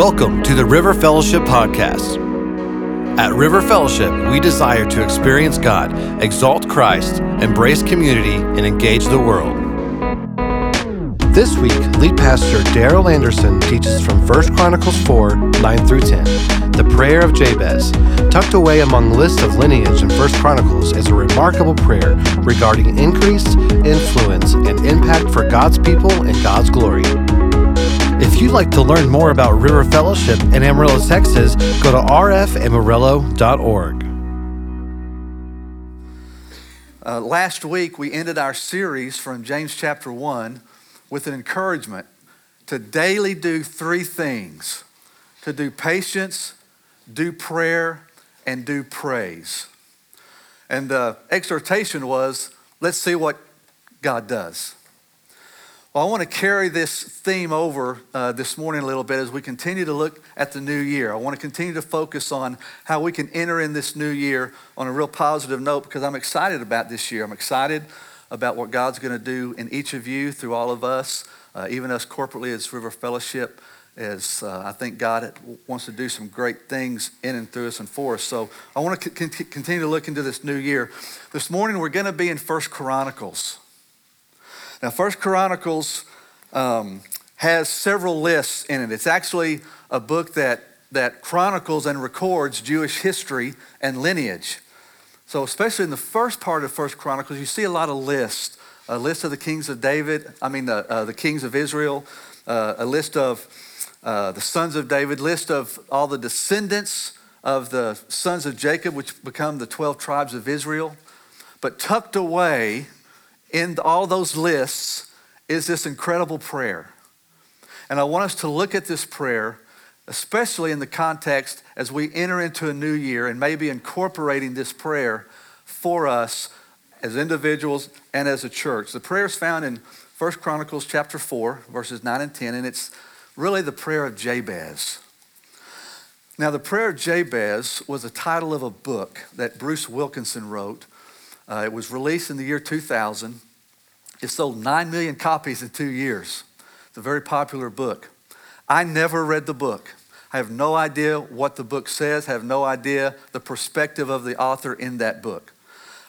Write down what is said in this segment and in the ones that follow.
Welcome to the River Fellowship Podcast. At River Fellowship, we desire to experience God, exalt Christ, embrace community, and engage the world. This week, lead pastor Daryl Anderson teaches from 1 Chronicles 4 9 through 10, the prayer of Jabez. Tucked away among lists of lineage in 1 Chronicles is a remarkable prayer regarding increase, influence, and impact for God's people and God's glory. If you'd like to learn more about River Fellowship in Amarillo, Texas, go to rfamarillo.org. Uh, last week, we ended our series from James chapter 1 with an encouragement to daily do three things to do patience, do prayer, and do praise. And the exhortation was let's see what God does. Well, I want to carry this theme over uh, this morning a little bit as we continue to look at the new year. I want to continue to focus on how we can enter in this new year on a real positive note because I'm excited about this year. I'm excited about what God's going to do in each of you through all of us, uh, even us corporately as River Fellowship. As uh, I think God wants to do some great things in and through us and for us. So I want to c- continue to look into this new year. This morning we're going to be in First Chronicles. Now, First Chronicles um, has several lists in it. It's actually a book that, that chronicles and records Jewish history and lineage. So, especially in the first part of First Chronicles, you see a lot of lists. A list of the kings of David, I mean, the, uh, the kings of Israel, uh, a list of uh, the sons of David, list of all the descendants of the sons of Jacob, which become the 12 tribes of Israel. But tucked away in all those lists is this incredible prayer. And I want us to look at this prayer, especially in the context as we enter into a new year and maybe incorporating this prayer for us as individuals and as a church. The prayer is found in 1 Chronicles chapter 4, verses 9 and 10, and it's really the prayer of Jabez. Now, the prayer of Jabez was the title of a book that Bruce Wilkinson wrote uh, it was released in the year 2000. It sold 9 million copies in two years. It's a very popular book. I never read the book. I have no idea what the book says, I have no idea the perspective of the author in that book.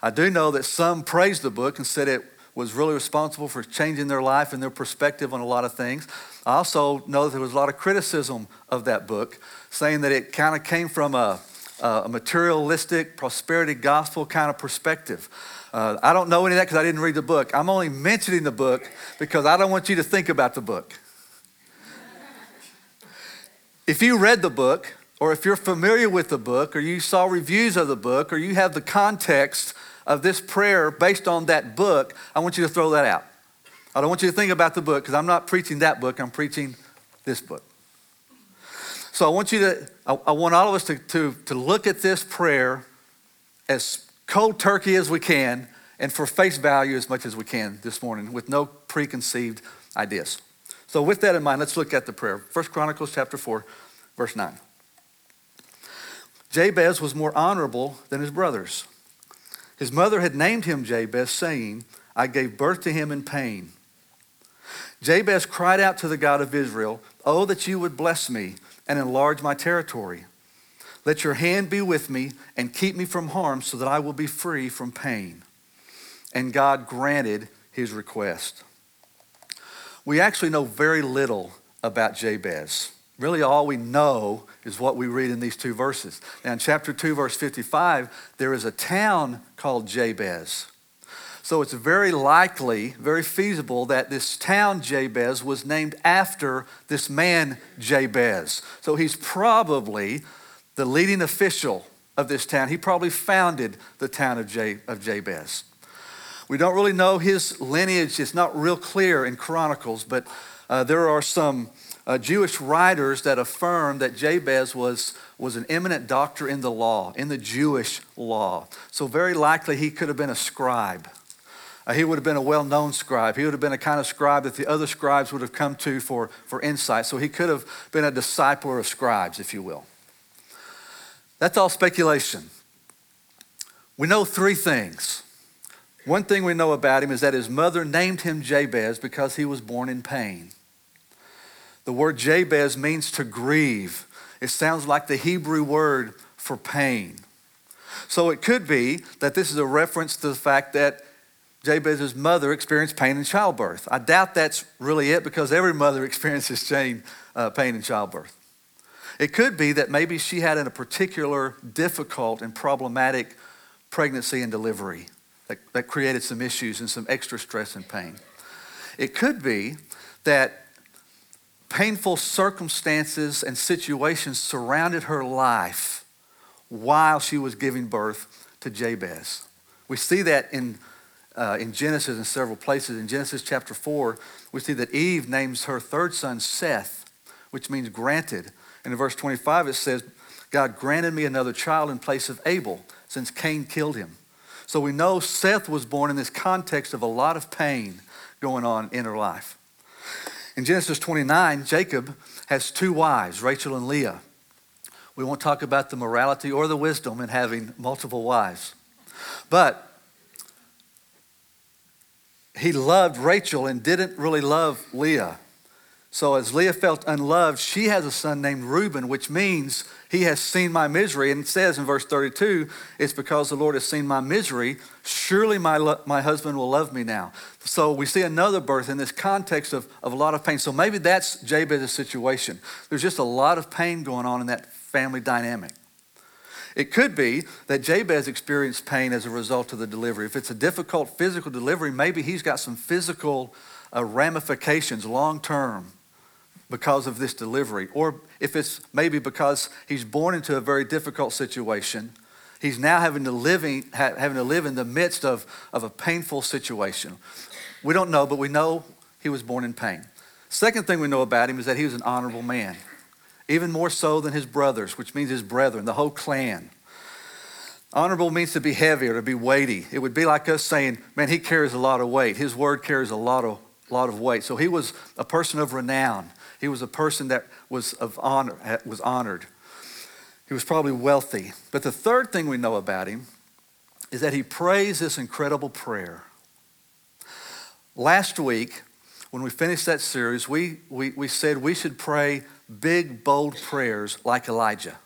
I do know that some praised the book and said it was really responsible for changing their life and their perspective on a lot of things. I also know that there was a lot of criticism of that book, saying that it kind of came from a uh, a materialistic prosperity gospel kind of perspective. Uh, I don't know any of that because I didn't read the book. I'm only mentioning the book because I don't want you to think about the book. if you read the book, or if you're familiar with the book, or you saw reviews of the book, or you have the context of this prayer based on that book, I want you to throw that out. I don't want you to think about the book because I'm not preaching that book, I'm preaching this book. So I want you to, I, want all of us to, to, to look at this prayer as cold turkey as we can and for face value as much as we can this morning with no preconceived ideas. So with that in mind, let's look at the prayer. First Chronicles chapter 4, verse 9. Jabez was more honorable than his brothers. His mother had named him Jabez, saying, I gave birth to him in pain. Jabez cried out to the God of Israel, Oh, that you would bless me and enlarge my territory. Let your hand be with me and keep me from harm so that I will be free from pain. And God granted his request. We actually know very little about Jabez. Really, all we know is what we read in these two verses. Now, in chapter 2, verse 55, there is a town called Jabez. So it's very likely, very feasible that this town Jabez was named after this man Jabez. So he's probably the leading official of this town. He probably founded the town of, Jabez. We don't really know his lineage, it's not real clear in Chronicles, but uh, there are some uh, Jewish writers that affirm that Jabez was, was an eminent doctor in the law, in the Jewish law. So, very likely he could have been a scribe. Uh, he would have been a well known scribe. He would have been a kind of scribe that the other scribes would have come to for, for insight. So he could have been a discipler of scribes, if you will. That's all speculation. We know three things. One thing we know about him is that his mother named him Jabez because he was born in pain. The word Jabez means to grieve. It sounds like the Hebrew word for pain. So it could be that this is a reference to the fact that Jabez's mother experienced pain in childbirth. I doubt that's really it because every mother experiences pain, uh, pain in childbirth. It could be that maybe she had a particular difficult and problematic pregnancy and delivery that, that created some issues and some extra stress and pain. It could be that painful circumstances and situations surrounded her life while she was giving birth to Jabez. We see that in, uh, in Genesis in several places. In Genesis chapter 4, we see that Eve names her third son Seth, which means granted. And in verse 25, it says, God granted me another child in place of Abel, since Cain killed him. So we know Seth was born in this context of a lot of pain going on in her life. In Genesis 29, Jacob has two wives, Rachel and Leah. We won't talk about the morality or the wisdom in having multiple wives. But he loved Rachel and didn't really love Leah. So as Leah felt unloved, she has a son named Reuben, which means he has seen my misery. And it says in verse 32, it's because the Lord has seen my misery. Surely my, lo- my husband will love me now. So we see another birth in this context of, of a lot of pain. So maybe that's Jabez's situation. There's just a lot of pain going on in that family dynamic. It could be that Jabez experienced pain as a result of the delivery. If it's a difficult physical delivery, maybe he's got some physical uh, ramifications long term because of this delivery, or if it's maybe because he's born into a very difficult situation, he's now having to, living, having to live in the midst of, of a painful situation. We don't know, but we know he was born in pain. Second thing we know about him is that he was an honorable man, even more so than his brothers, which means his brethren, the whole clan. Honorable means to be heavy or to be weighty. It would be like us saying, man, he carries a lot of weight. His word carries a lot of, lot of weight. So he was a person of renown. He was a person that was, of honor, was honored. He was probably wealthy. But the third thing we know about him is that he prays this incredible prayer. Last week, when we finished that series, we, we, we said we should pray big, bold prayers like Elijah.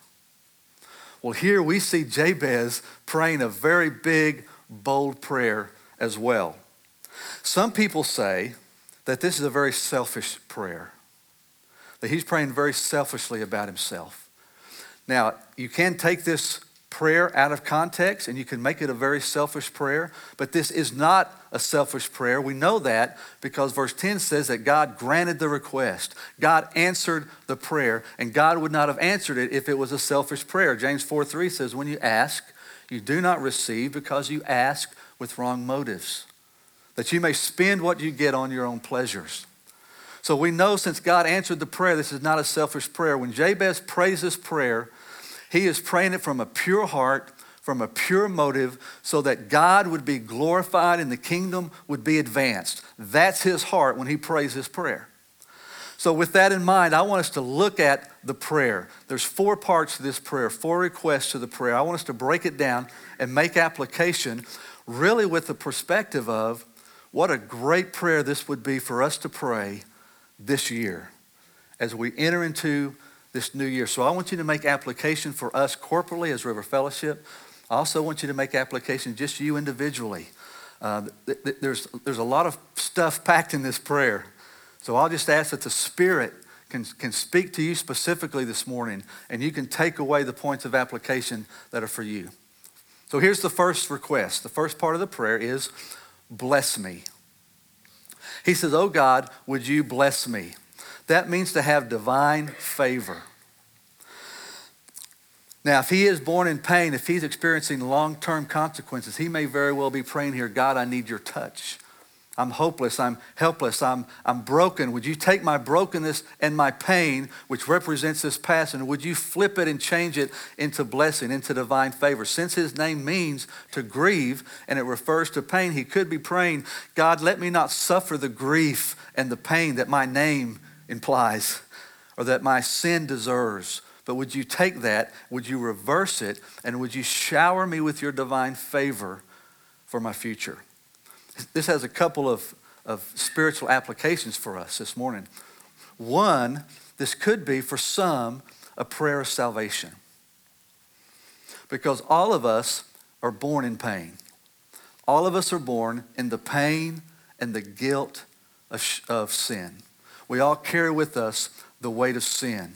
Well, here we see Jabez praying a very big, bold prayer as well. Some people say that this is a very selfish prayer that he's praying very selfishly about himself. Now, you can take this prayer out of context and you can make it a very selfish prayer, but this is not a selfish prayer. We know that because verse 10 says that God granted the request. God answered the prayer, and God would not have answered it if it was a selfish prayer. James 4 3 says, When you ask, you do not receive because you ask with wrong motives, that you may spend what you get on your own pleasures. So we know since God answered the prayer, this is not a selfish prayer. When Jabez prays this prayer, he is praying it from a pure heart, from a pure motive, so that God would be glorified and the kingdom would be advanced. That's his heart when he prays his prayer. So, with that in mind, I want us to look at the prayer. There's four parts to this prayer, four requests to the prayer. I want us to break it down and make application really with the perspective of what a great prayer this would be for us to pray this year as we enter into this new year. So I want you to make application for us corporately as River Fellowship. I also want you to make application just you individually. Uh, th- th- there's, there's a lot of stuff packed in this prayer. So I'll just ask that the Spirit can, can speak to you specifically this morning and you can take away the points of application that are for you. So here's the first request. The first part of the prayer is bless me. He says, Oh God, would you bless me? That means to have divine favor. Now, if he is born in pain, if he's experiencing long term consequences, he may very well be praying here God, I need your touch. I'm hopeless. I'm helpless. I'm, I'm broken. Would you take my brokenness and my pain, which represents this and would you flip it and change it into blessing, into divine favor? Since his name means to grieve and it refers to pain, he could be praying, God, let me not suffer the grief and the pain that my name implies or that my sin deserves. But would you take that, would you reverse it, and would you shower me with your divine favor for my future? This has a couple of, of spiritual applications for us this morning. One, this could be for some a prayer of salvation. Because all of us are born in pain. All of us are born in the pain and the guilt of, of sin. We all carry with us the weight of sin.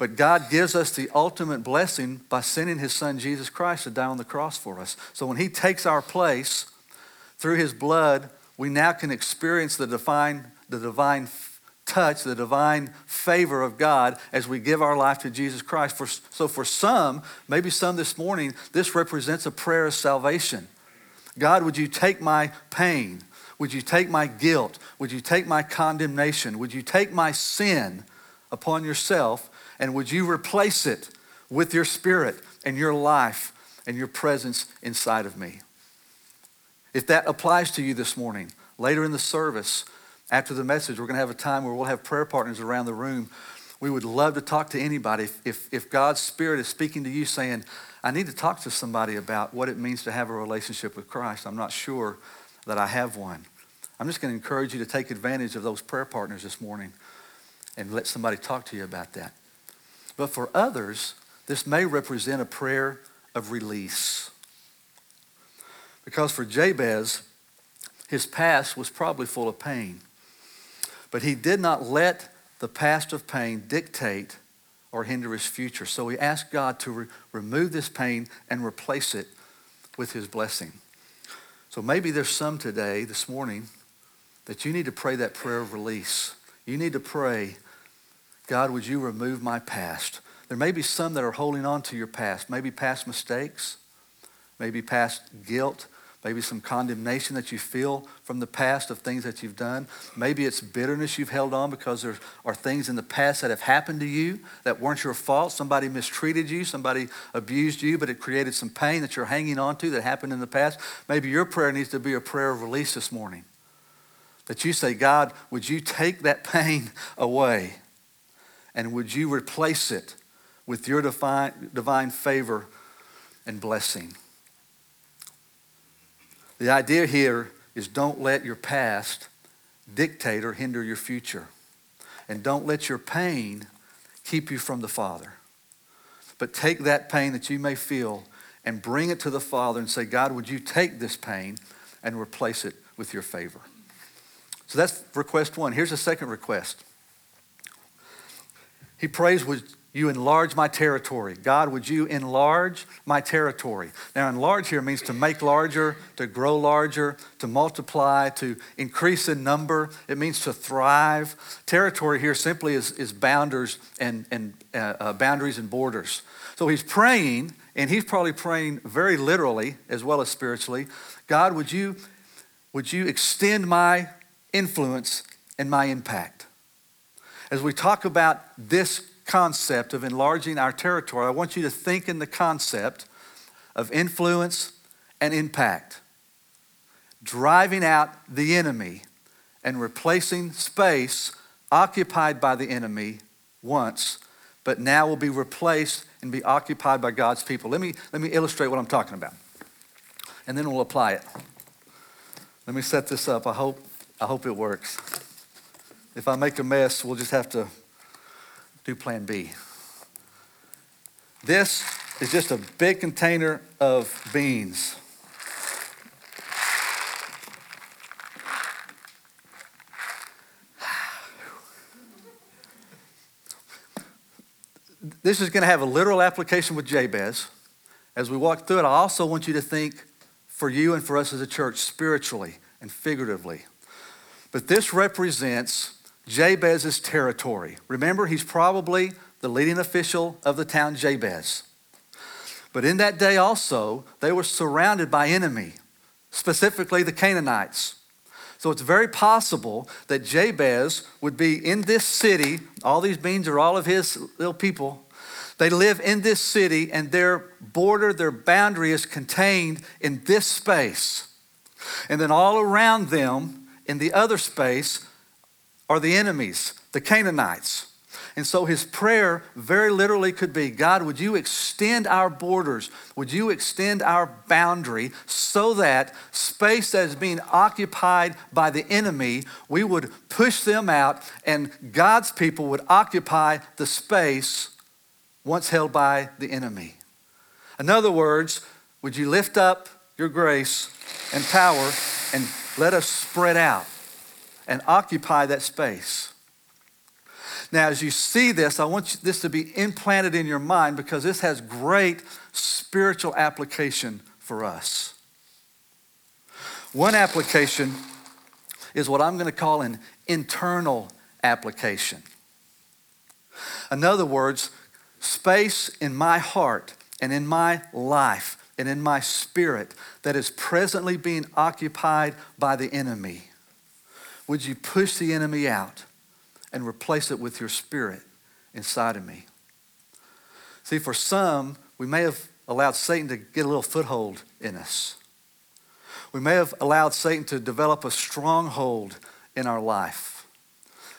But God gives us the ultimate blessing by sending his son Jesus Christ to die on the cross for us. So when he takes our place through his blood, we now can experience the divine, the divine touch, the divine favor of God as we give our life to Jesus Christ. For, so for some, maybe some this morning, this represents a prayer of salvation. God, would you take my pain? Would you take my guilt? Would you take my condemnation? Would you take my sin upon yourself? And would you replace it with your spirit and your life and your presence inside of me? If that applies to you this morning, later in the service, after the message, we're going to have a time where we'll have prayer partners around the room. We would love to talk to anybody. If, if, if God's Spirit is speaking to you saying, I need to talk to somebody about what it means to have a relationship with Christ, I'm not sure that I have one. I'm just going to encourage you to take advantage of those prayer partners this morning and let somebody talk to you about that. But for others, this may represent a prayer of release. Because for Jabez, his past was probably full of pain. But he did not let the past of pain dictate or hinder his future. So he asked God to re- remove this pain and replace it with his blessing. So maybe there's some today, this morning, that you need to pray that prayer of release. You need to pray, God, would you remove my past? There may be some that are holding on to your past, maybe past mistakes, maybe past guilt, maybe some condemnation that you feel from the past of things that you've done. Maybe it's bitterness you've held on because there are things in the past that have happened to you that weren't your fault. Somebody mistreated you, somebody abused you, but it created some pain that you're hanging on to that happened in the past. Maybe your prayer needs to be a prayer of release this morning. That you say, God, would you take that pain away and would you replace it with your divine, divine favor and blessing? The idea here is don't let your past dictate or hinder your future. And don't let your pain keep you from the Father. But take that pain that you may feel and bring it to the Father and say, God, would you take this pain and replace it with your favor? So that's request one. Here's a second request. He prays, Would you enlarge my territory. God, would you enlarge my territory? Now, enlarge here means to make larger, to grow larger, to multiply, to increase in number. It means to thrive. Territory here simply is, is boundaries and, and uh, uh, boundaries and borders. So he's praying, and he's probably praying very literally as well as spiritually. God, would you, would you extend my influence and my impact? As we talk about this concept of enlarging our territory, I want you to think in the concept of influence and impact, driving out the enemy and replacing space occupied by the enemy once, but now will be replaced and be occupied by God's people. Let me, let me illustrate what I'm talking about, and then we'll apply it. Let me set this up. I hope, I hope it works. If I make a mess, we'll just have to do plan B. This is just a big container of beans. This is going to have a literal application with Jabez. As we walk through it, I also want you to think for you and for us as a church spiritually and figuratively. But this represents Jabez's territory. Remember, he's probably the leading official of the town Jabez. But in that day also, they were surrounded by enemy, specifically the Canaanites. So it's very possible that Jabez would be in this city. All these beings are all of his little people. They live in this city, and their border, their boundary is contained in this space. And then all around them, in the other space, are the enemies, the Canaanites. And so his prayer very literally could be God, would you extend our borders? Would you extend our boundary so that space that is being occupied by the enemy, we would push them out and God's people would occupy the space once held by the enemy? In other words, would you lift up your grace and power and let us spread out and occupy that space? Now, as you see this, I want this to be implanted in your mind because this has great spiritual application for us. One application is what I'm going to call an internal application. In other words, space in my heart and in my life and in my spirit that is presently being occupied by the enemy. Would you push the enemy out? and replace it with your spirit inside of me. See, for some, we may have allowed Satan to get a little foothold in us. We may have allowed Satan to develop a stronghold in our life.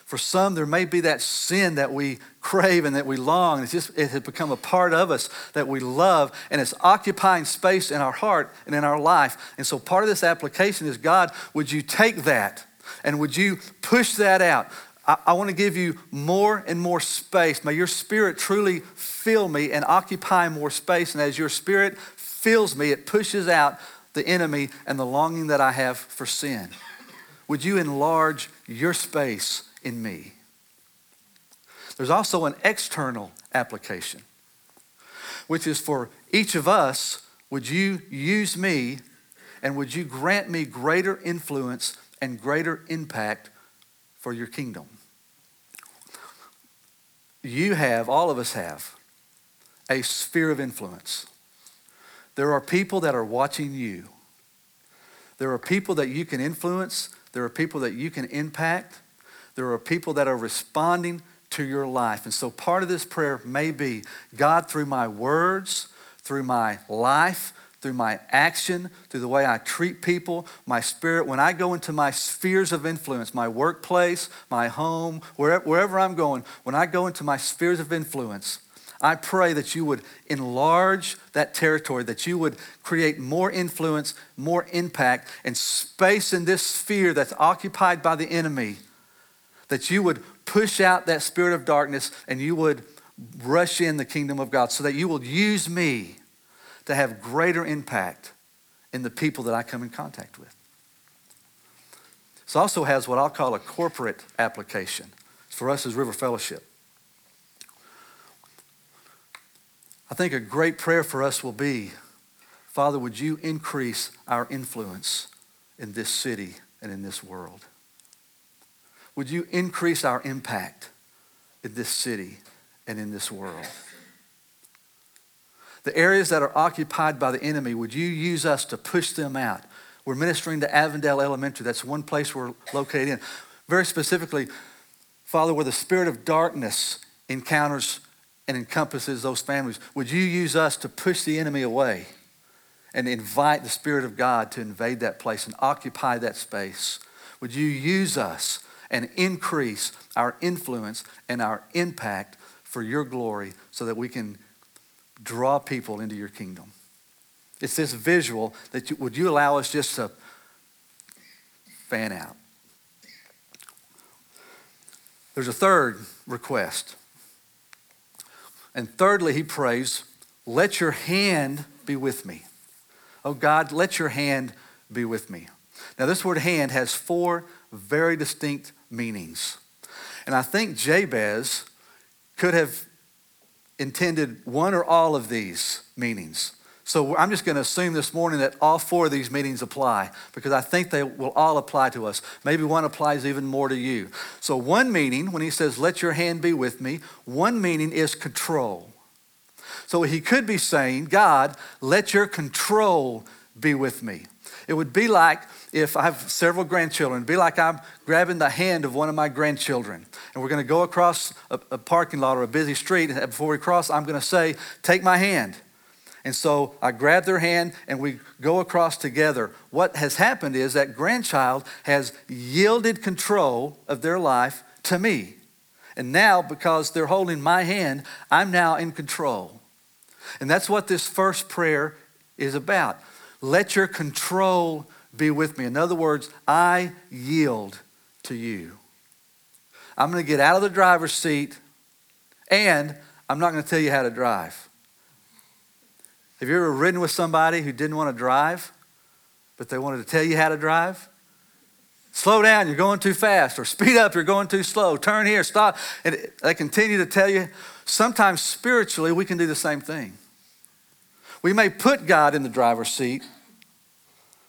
For some, there may be that sin that we crave and that we long. It's just, it has become a part of us that we love, and it's occupying space in our heart and in our life. And so, part of this application is God, would you take that and would you push that out? I, want to give you more and more space. May your spirit truly fill me and occupy more space. And as your spirit fills me, it pushes out the enemy and the longing that I have for sin. Would you enlarge your space in me? There's also an external application, which is for each of us would you use me and would you grant me greater influence and greater impact for your kingdom. You have, all of us have, a sphere of influence. There are people that are watching you. There are people that you can influence. There are people that you can impact. There are people that are responding to your life. And so part of this prayer may be God, through my words, through my life, through my action, through the way I treat people, my spirit. When I go into my spheres of influence, my workplace, my home, wherever, wherever I'm going, when I go into my spheres of influence, I pray that you would enlarge that territory, that you would create more influence, more impact, and space in this sphere that's occupied by the enemy, that you would push out that spirit of darkness and you would rush in the kingdom of God so that you will use me to have greater impact in the people that I come in contact with. This also has what I'll call a corporate application for us as River Fellowship. I think a great prayer for us will be Father, would you increase our influence in this city and in this world? Would you increase our impact in this city and in this world? The areas that are occupied by the enemy, would you use us to push them out? We're ministering to Avondale Elementary. That's one place we're located in. Very specifically, Father, where the spirit of darkness encounters and encompasses those families, would you use us to push the enemy away and invite the Spirit of God to invade that place and occupy that space? Would you use us and increase our influence and our impact for your glory so that we can draw people into your kingdom. It's this visual that you, would you allow us just to fan out? There's a third request. And thirdly, he prays, Let your hand be with me. Oh God, let your hand be with me. Now, this word hand has four very distinct meanings. And I think Jabez could have intended one or all of these meanings. So I'm just going to assume this morning that all four of these meanings apply because I think they will all apply to us. Maybe one applies even more to you. So, one meaning, when he says, Let your hand be with me, one meaning is control. So he could be saying, God, let your control be with me. It would be like if I have several grandchildren, be like I'm grabbing the hand of one of my grandchildren and we're going to go across a, a, parking lot or a busy street. And before we cross, I'm going to say, Take my hand. And so I grab their hand and we go across together. What has happened is that grandchild has yielded control of their life to me. And now, because they're holding my hand, I'm now in control. And that's what this first prayer is about. Let your control be with me. In other words, I yield to you. I'm going to get out of the driver's seat and I'm not going to tell you how to drive. Have you ever ridden with somebody who didn't want to drive, but they wanted to tell you how to drive? Slow down, you're going too fast, or speed up, you're going too slow. Turn here, stop. And they continue to tell you. Sometimes spiritually, we can do the same thing. We may put God in the driver's seat,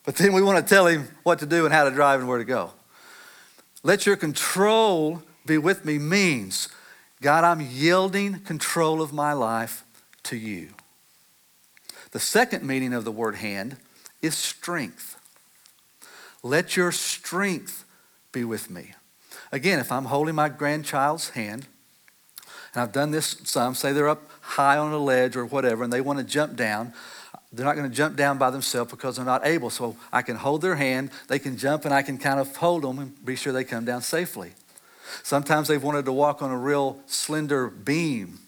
but then we want to tell him what to do and how to drive and where to go. Let your control be with me means, God, I'm yielding control of my life to you. The second meaning of the word hand is strength. Let your strength be with me. Again, if I'm holding my grandchild's hand, and I've done this some, say they're up high on a ledge or whatever, and they want to jump down, they're not going to jump down by themselves because they're not able. So I can hold their hand, they can jump, and I can kind of hold them and be sure they come down safely. Sometimes they've wanted to walk on a real slender beam.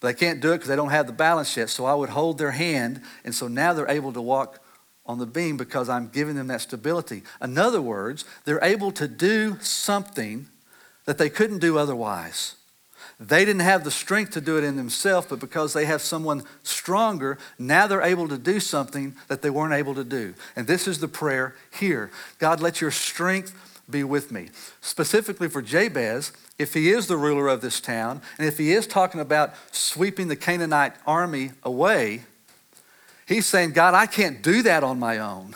But they can't do it because they don't have the balance yet. So I would hold their hand, and so now they're able to walk on the beam because I'm giving them that stability. In other words, they're able to do something that they couldn't do otherwise. They didn't have the strength to do it in themselves, but because they have someone stronger, now they're able to do something that they weren't able to do. And this is the prayer here God, let your strength be with me. Specifically for Jabez, if he is the ruler of this town, and if he is talking about sweeping the Canaanite army away, he's saying, God, I can't do that on my own.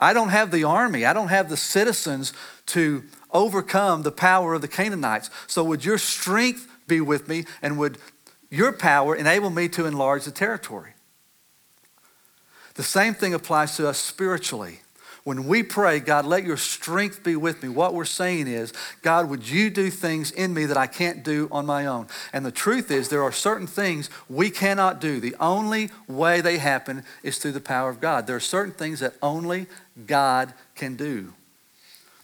I don't have the army, I don't have the citizens to overcome the power of the Canaanites. So would your strength be with me, and would your power enable me to enlarge the territory? The same thing applies to us spiritually. When we pray, God, let your strength be with me, what we're saying is, God, would you do things in me that I can't do on my own? And the truth is, there are certain things we cannot do. The only way they happen is through the power of God. There are certain things that only God can do.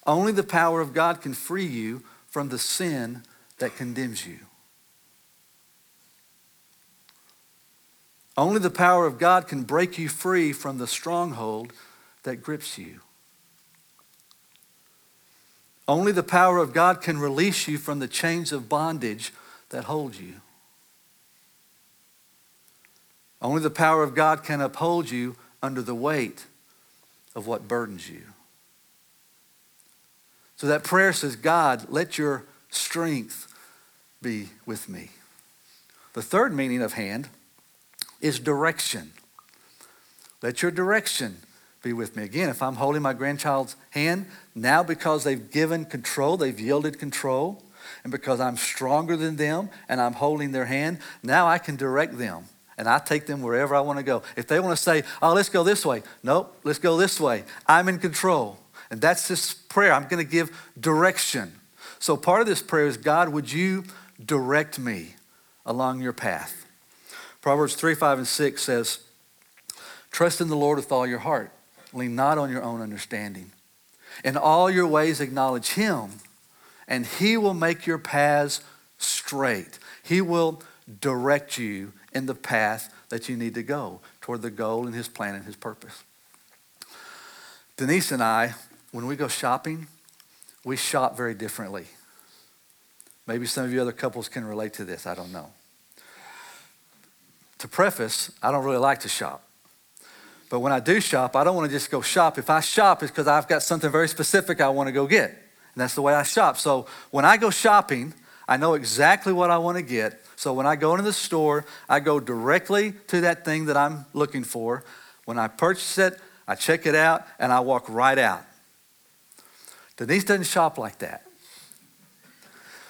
Only the power of God can free you from the sin that condemns you. Only the power of God can break you free from the stronghold that grips you. Only the power of God can release you from the chains of bondage that hold you. Only the power of God can uphold you under the weight of what burdens you. So that prayer says, God, let your strength be with me. The third meaning of hand is direction. Let your direction be with me. Again, if I'm holding my grandchild's hand, now because they've given control, they've yielded control, and because I'm stronger than them and I'm holding their hand, now I can direct them and I take them wherever I want to go. If they want to say, oh, let's go this way, nope, let's go this way. I'm in control. And that's this prayer. I'm going to give direction. So part of this prayer is God, would you direct me along your path? Proverbs 3, 5, and 6 says, Trust in the Lord with all your heart. Lean not on your own understanding. In all your ways acknowledge him, and he will make your paths straight. He will direct you in the path that you need to go toward the goal and his plan and his purpose. Denise and I, when we go shopping, we shop very differently. Maybe some of you other couples can relate to this. I don't know to preface, I don't really like to shop. But when I do shop, I don't want to just go shop. If I shop, it's because I've got something very specific I want to go get. And that's the way I shop. So when I go shopping, I know exactly what I want to get. So when I go into the store, I go directly to that thing that I'm looking for. When I purchase it, I check it out, and I walk right out. Denise doesn't shop like that.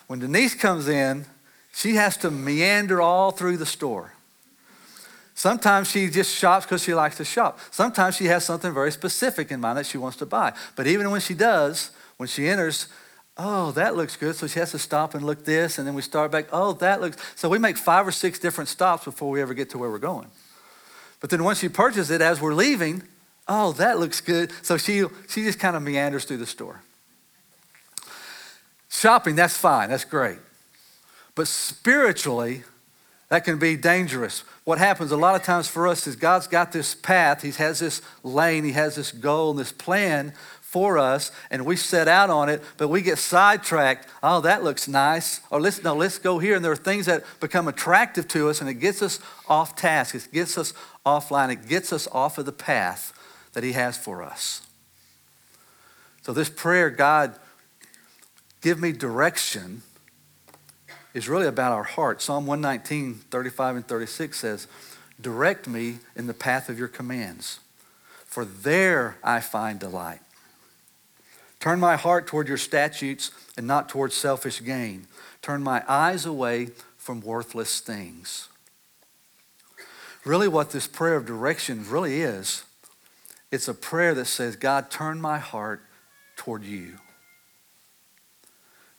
When Denise comes in, she has to meander all through the store. Sometimes she just shops because she likes to shop. Sometimes she has something very specific in mind that she wants to buy. But even when she does, when she enters, oh, that looks good. So she has to stop and look this, and then we start back, oh, that looks. So we make five or six different stops before we ever get to where we're going. But then once she purchases it, as we're leaving, oh, that looks good. So she, she just kind of meanders through the store. Shopping, that's fine, that's great. But spiritually, that can be dangerous. What happens a lot of times for us is God's got this path, He has this lane, He has this goal and this plan for us, and we set out on it, but we get sidetracked. Oh, that looks nice. Or let's no, let's go here. And there are things that become attractive to us, and it gets us off task. It gets us offline. It gets us off of the path that He has for us. So this prayer, God, give me direction is really about our heart. Psalm 119, 35 and 36 says, Direct me in the path of your commands, for there I find delight. Turn my heart toward your statutes and not toward selfish gain. Turn my eyes away from worthless things. Really, what this prayer of direction really is, it's a prayer that says, God, turn my heart toward you.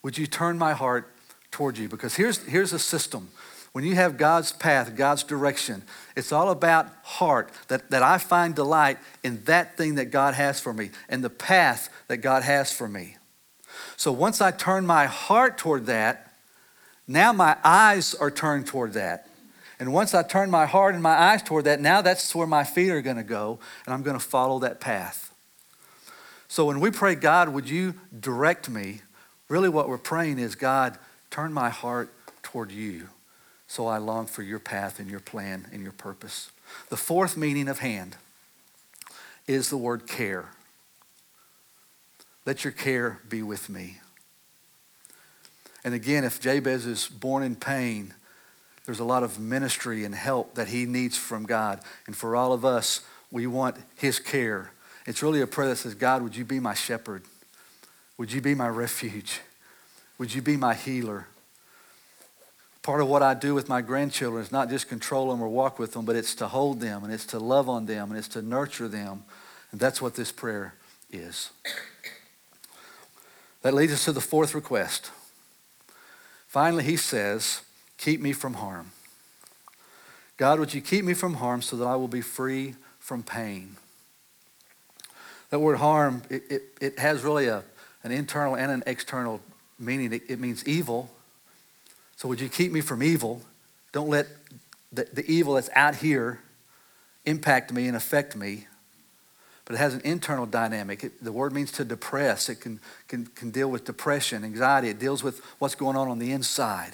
Would you turn my heart toward you. Because here's, here's a system. When you have God's path, God's direction, it's all about heart, that, that I find delight in that thing that God has for me and the path that God has for me. So once I turn my heart toward that, now my eyes are turned toward that. And once I turn my heart and my eyes toward that, now that's where my feet are going to go, and I'm going to follow that path. So when we pray, God, would you direct me? Really, what we're praying is, God, Turn my heart toward you so I long for your path and your plan and your purpose. The fourth meaning of hand is the word care. Let your care be with me. And again, if Jabez is born in pain, there's a lot of ministry and help that he needs from God. And for all of us, we want his care. It's really a prayer that says, God, would you be my shepherd? Would you be my refuge? Would you be my healer? Part of what I do with my grandchildren is not just control them or walk with them, but it's to hold them and it's to love on them and it's to nurture them. And that's what this prayer is. That leads us to the fourth request. Finally, he says, Keep me from harm. God, would you keep me from harm so that I will be free from pain? That word harm, it, it, it has really a, an internal and an external meaning it, it means evil. So would you keep me from evil? Don't let the, the evil that's out here impact me and affect me. But it has an internal dynamic. It, the word means to depress. It can, can, can deal with depression, anxiety. It deals with what's going on on the inside.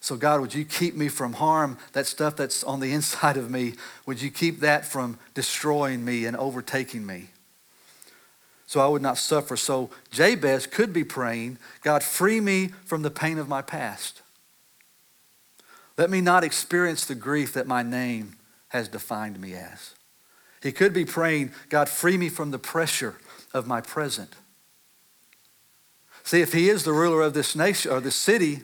So, God, would you keep me from harm, that stuff that's on the inside of me? Would you keep that from destroying me and overtaking me? So I would not suffer. So Jabez could be praying, God, free me from the pain of my past. Let me not experience the grief that my name has defined me as. He could be praying, God, free me from the pressure of my present. See, if he is the ruler of this nation or this city,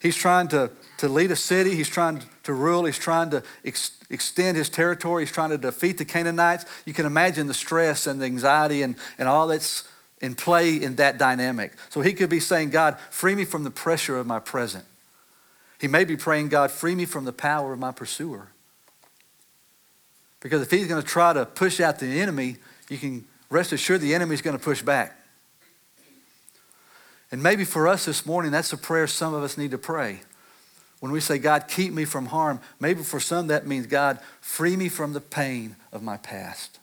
he's trying to, to lead a city, he's trying to rule, he's trying to ex- extend his territory. He's trying to defeat the Canaanites. You can imagine the stress and the anxiety and, and all that's in play in that dynamic. So he could be saying, God, free me from the pressure of my present. He may be praying, God, free me from the power of my pursuer. Because if he's going to try to push out the enemy, you can rest assured the enemy's going to push back. And maybe for us this morning, that's a prayer some of us need to pray. When we say, God, keep me from harm, maybe for some that means, God, free me from the pain of my past.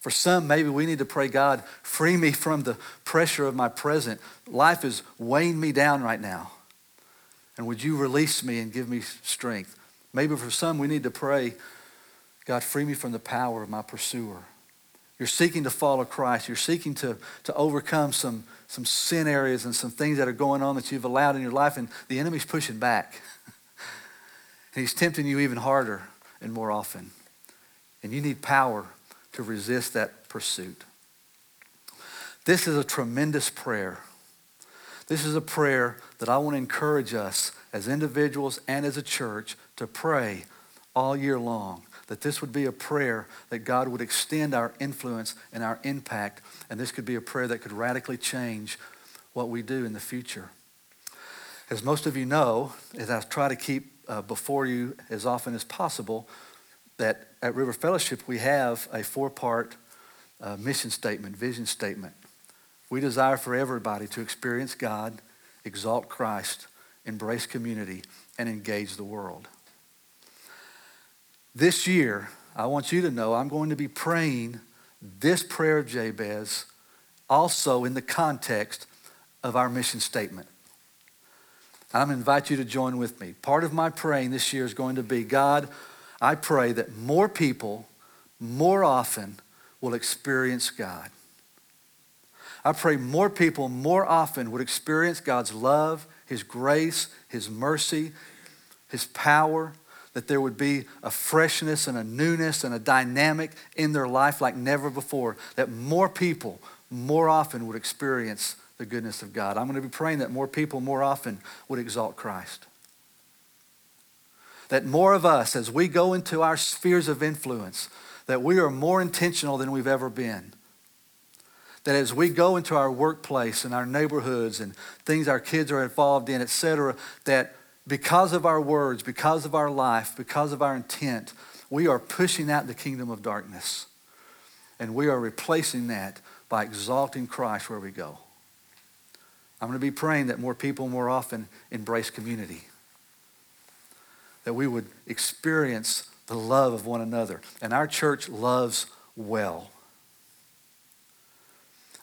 For some, maybe we need to pray, God, free me from the pressure of my present. Life is weighing me down right now. And would you release me and give me strength? Maybe for some, we need to pray, God, free me from the power of my pursuer. You're seeking to follow Christ. You're seeking to, to overcome some, some sin areas and some things that are going on that you've allowed in your life, and the enemy's pushing back. and he's tempting you even harder and more often. And you need power to resist that pursuit. This is a tremendous prayer. This is a prayer that I want to encourage us as individuals and as a church to pray all year long that this would be a prayer that God would extend our influence and our impact, and this could be a prayer that could radically change what we do in the future. As most of you know, as I try to keep uh, before you as often as possible, that at River Fellowship we have a four part uh, mission statement, vision statement. We desire for everybody to experience God exalt Christ, embrace community, and engage the world. This year, I want you to know I'm going to be praying this prayer of Jabez also in the context of our mission statement. I'm going to invite you to join with me. Part of my praying this year is going to be God, I pray that more people, more often, will experience God. I pray more people more often would experience God's love, His grace, His mercy, His power, that there would be a freshness and a newness and a dynamic in their life like never before, that more people more often would experience the goodness of God. I'm going to be praying that more people more often would exalt Christ. That more of us, as we go into our spheres of influence, that we are more intentional than we've ever been. That as we go into our workplace and our neighborhoods and things our kids are involved in, et cetera, that because of our words, because of our life, because of our intent, we are pushing out the kingdom of darkness. And we are replacing that by exalting Christ where we go. I'm going to be praying that more people more often embrace community. That we would experience the love of one another. And our church loves well.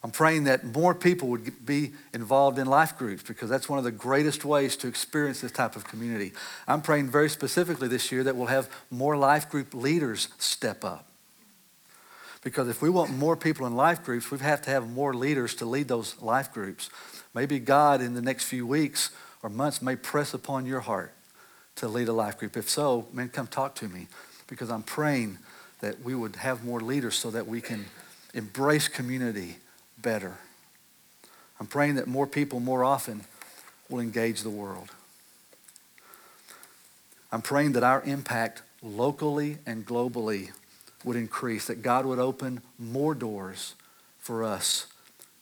I'm praying that more people would be involved in life groups because that's one of the greatest ways to experience this type of community. I'm praying very specifically this year that we'll have more life group leaders step up. Because if we want more people in life groups, we have to have more leaders to lead those life groups. Maybe God in the next few weeks or months may press upon your heart to lead a life group. If so, man, come talk to me because I'm praying that we would have more leaders so that we can embrace community better. I'm praying that more people more often will engage the world. I'm praying that our impact locally and globally would increase, that God would open more doors for us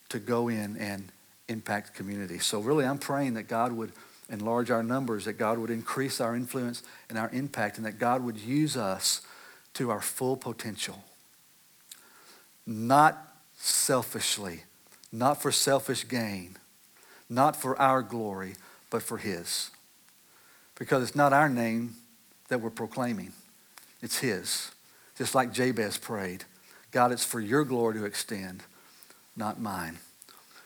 to go in and impact community. So, really, I'm praying that God would enlarge our numbers, that God would increase our influence and our impact, and that God would use us to our full potential. Not selfishly, not for selfish gain, not for our glory, but for His. Because it's not our name that we're proclaiming, it's His. Just like Jabez prayed God, it's for your glory to extend, not mine.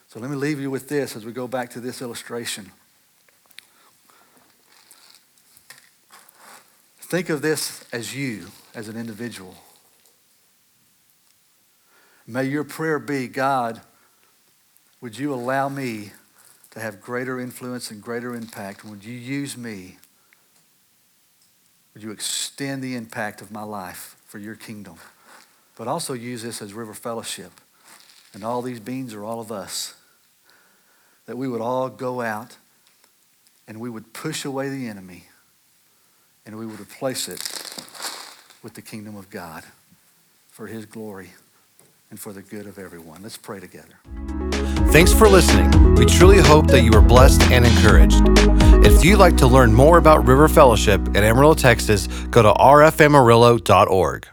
So let me leave you with this as we go back to this illustration. Think of this as you, as an individual. May your prayer be God, would you allow me to have greater influence and greater impact? Would you use me? Would you extend the impact of my life for your kingdom? But also use this as River Fellowship. And all these beings are all of us. That we would all go out and we would push away the enemy and we would replace it with the kingdom of God for his glory and for the good of everyone. Let's pray together. Thanks for listening. We truly hope that you are blessed and encouraged. If you'd like to learn more about River Fellowship in Amarillo, Texas, go to rfamarillo.org.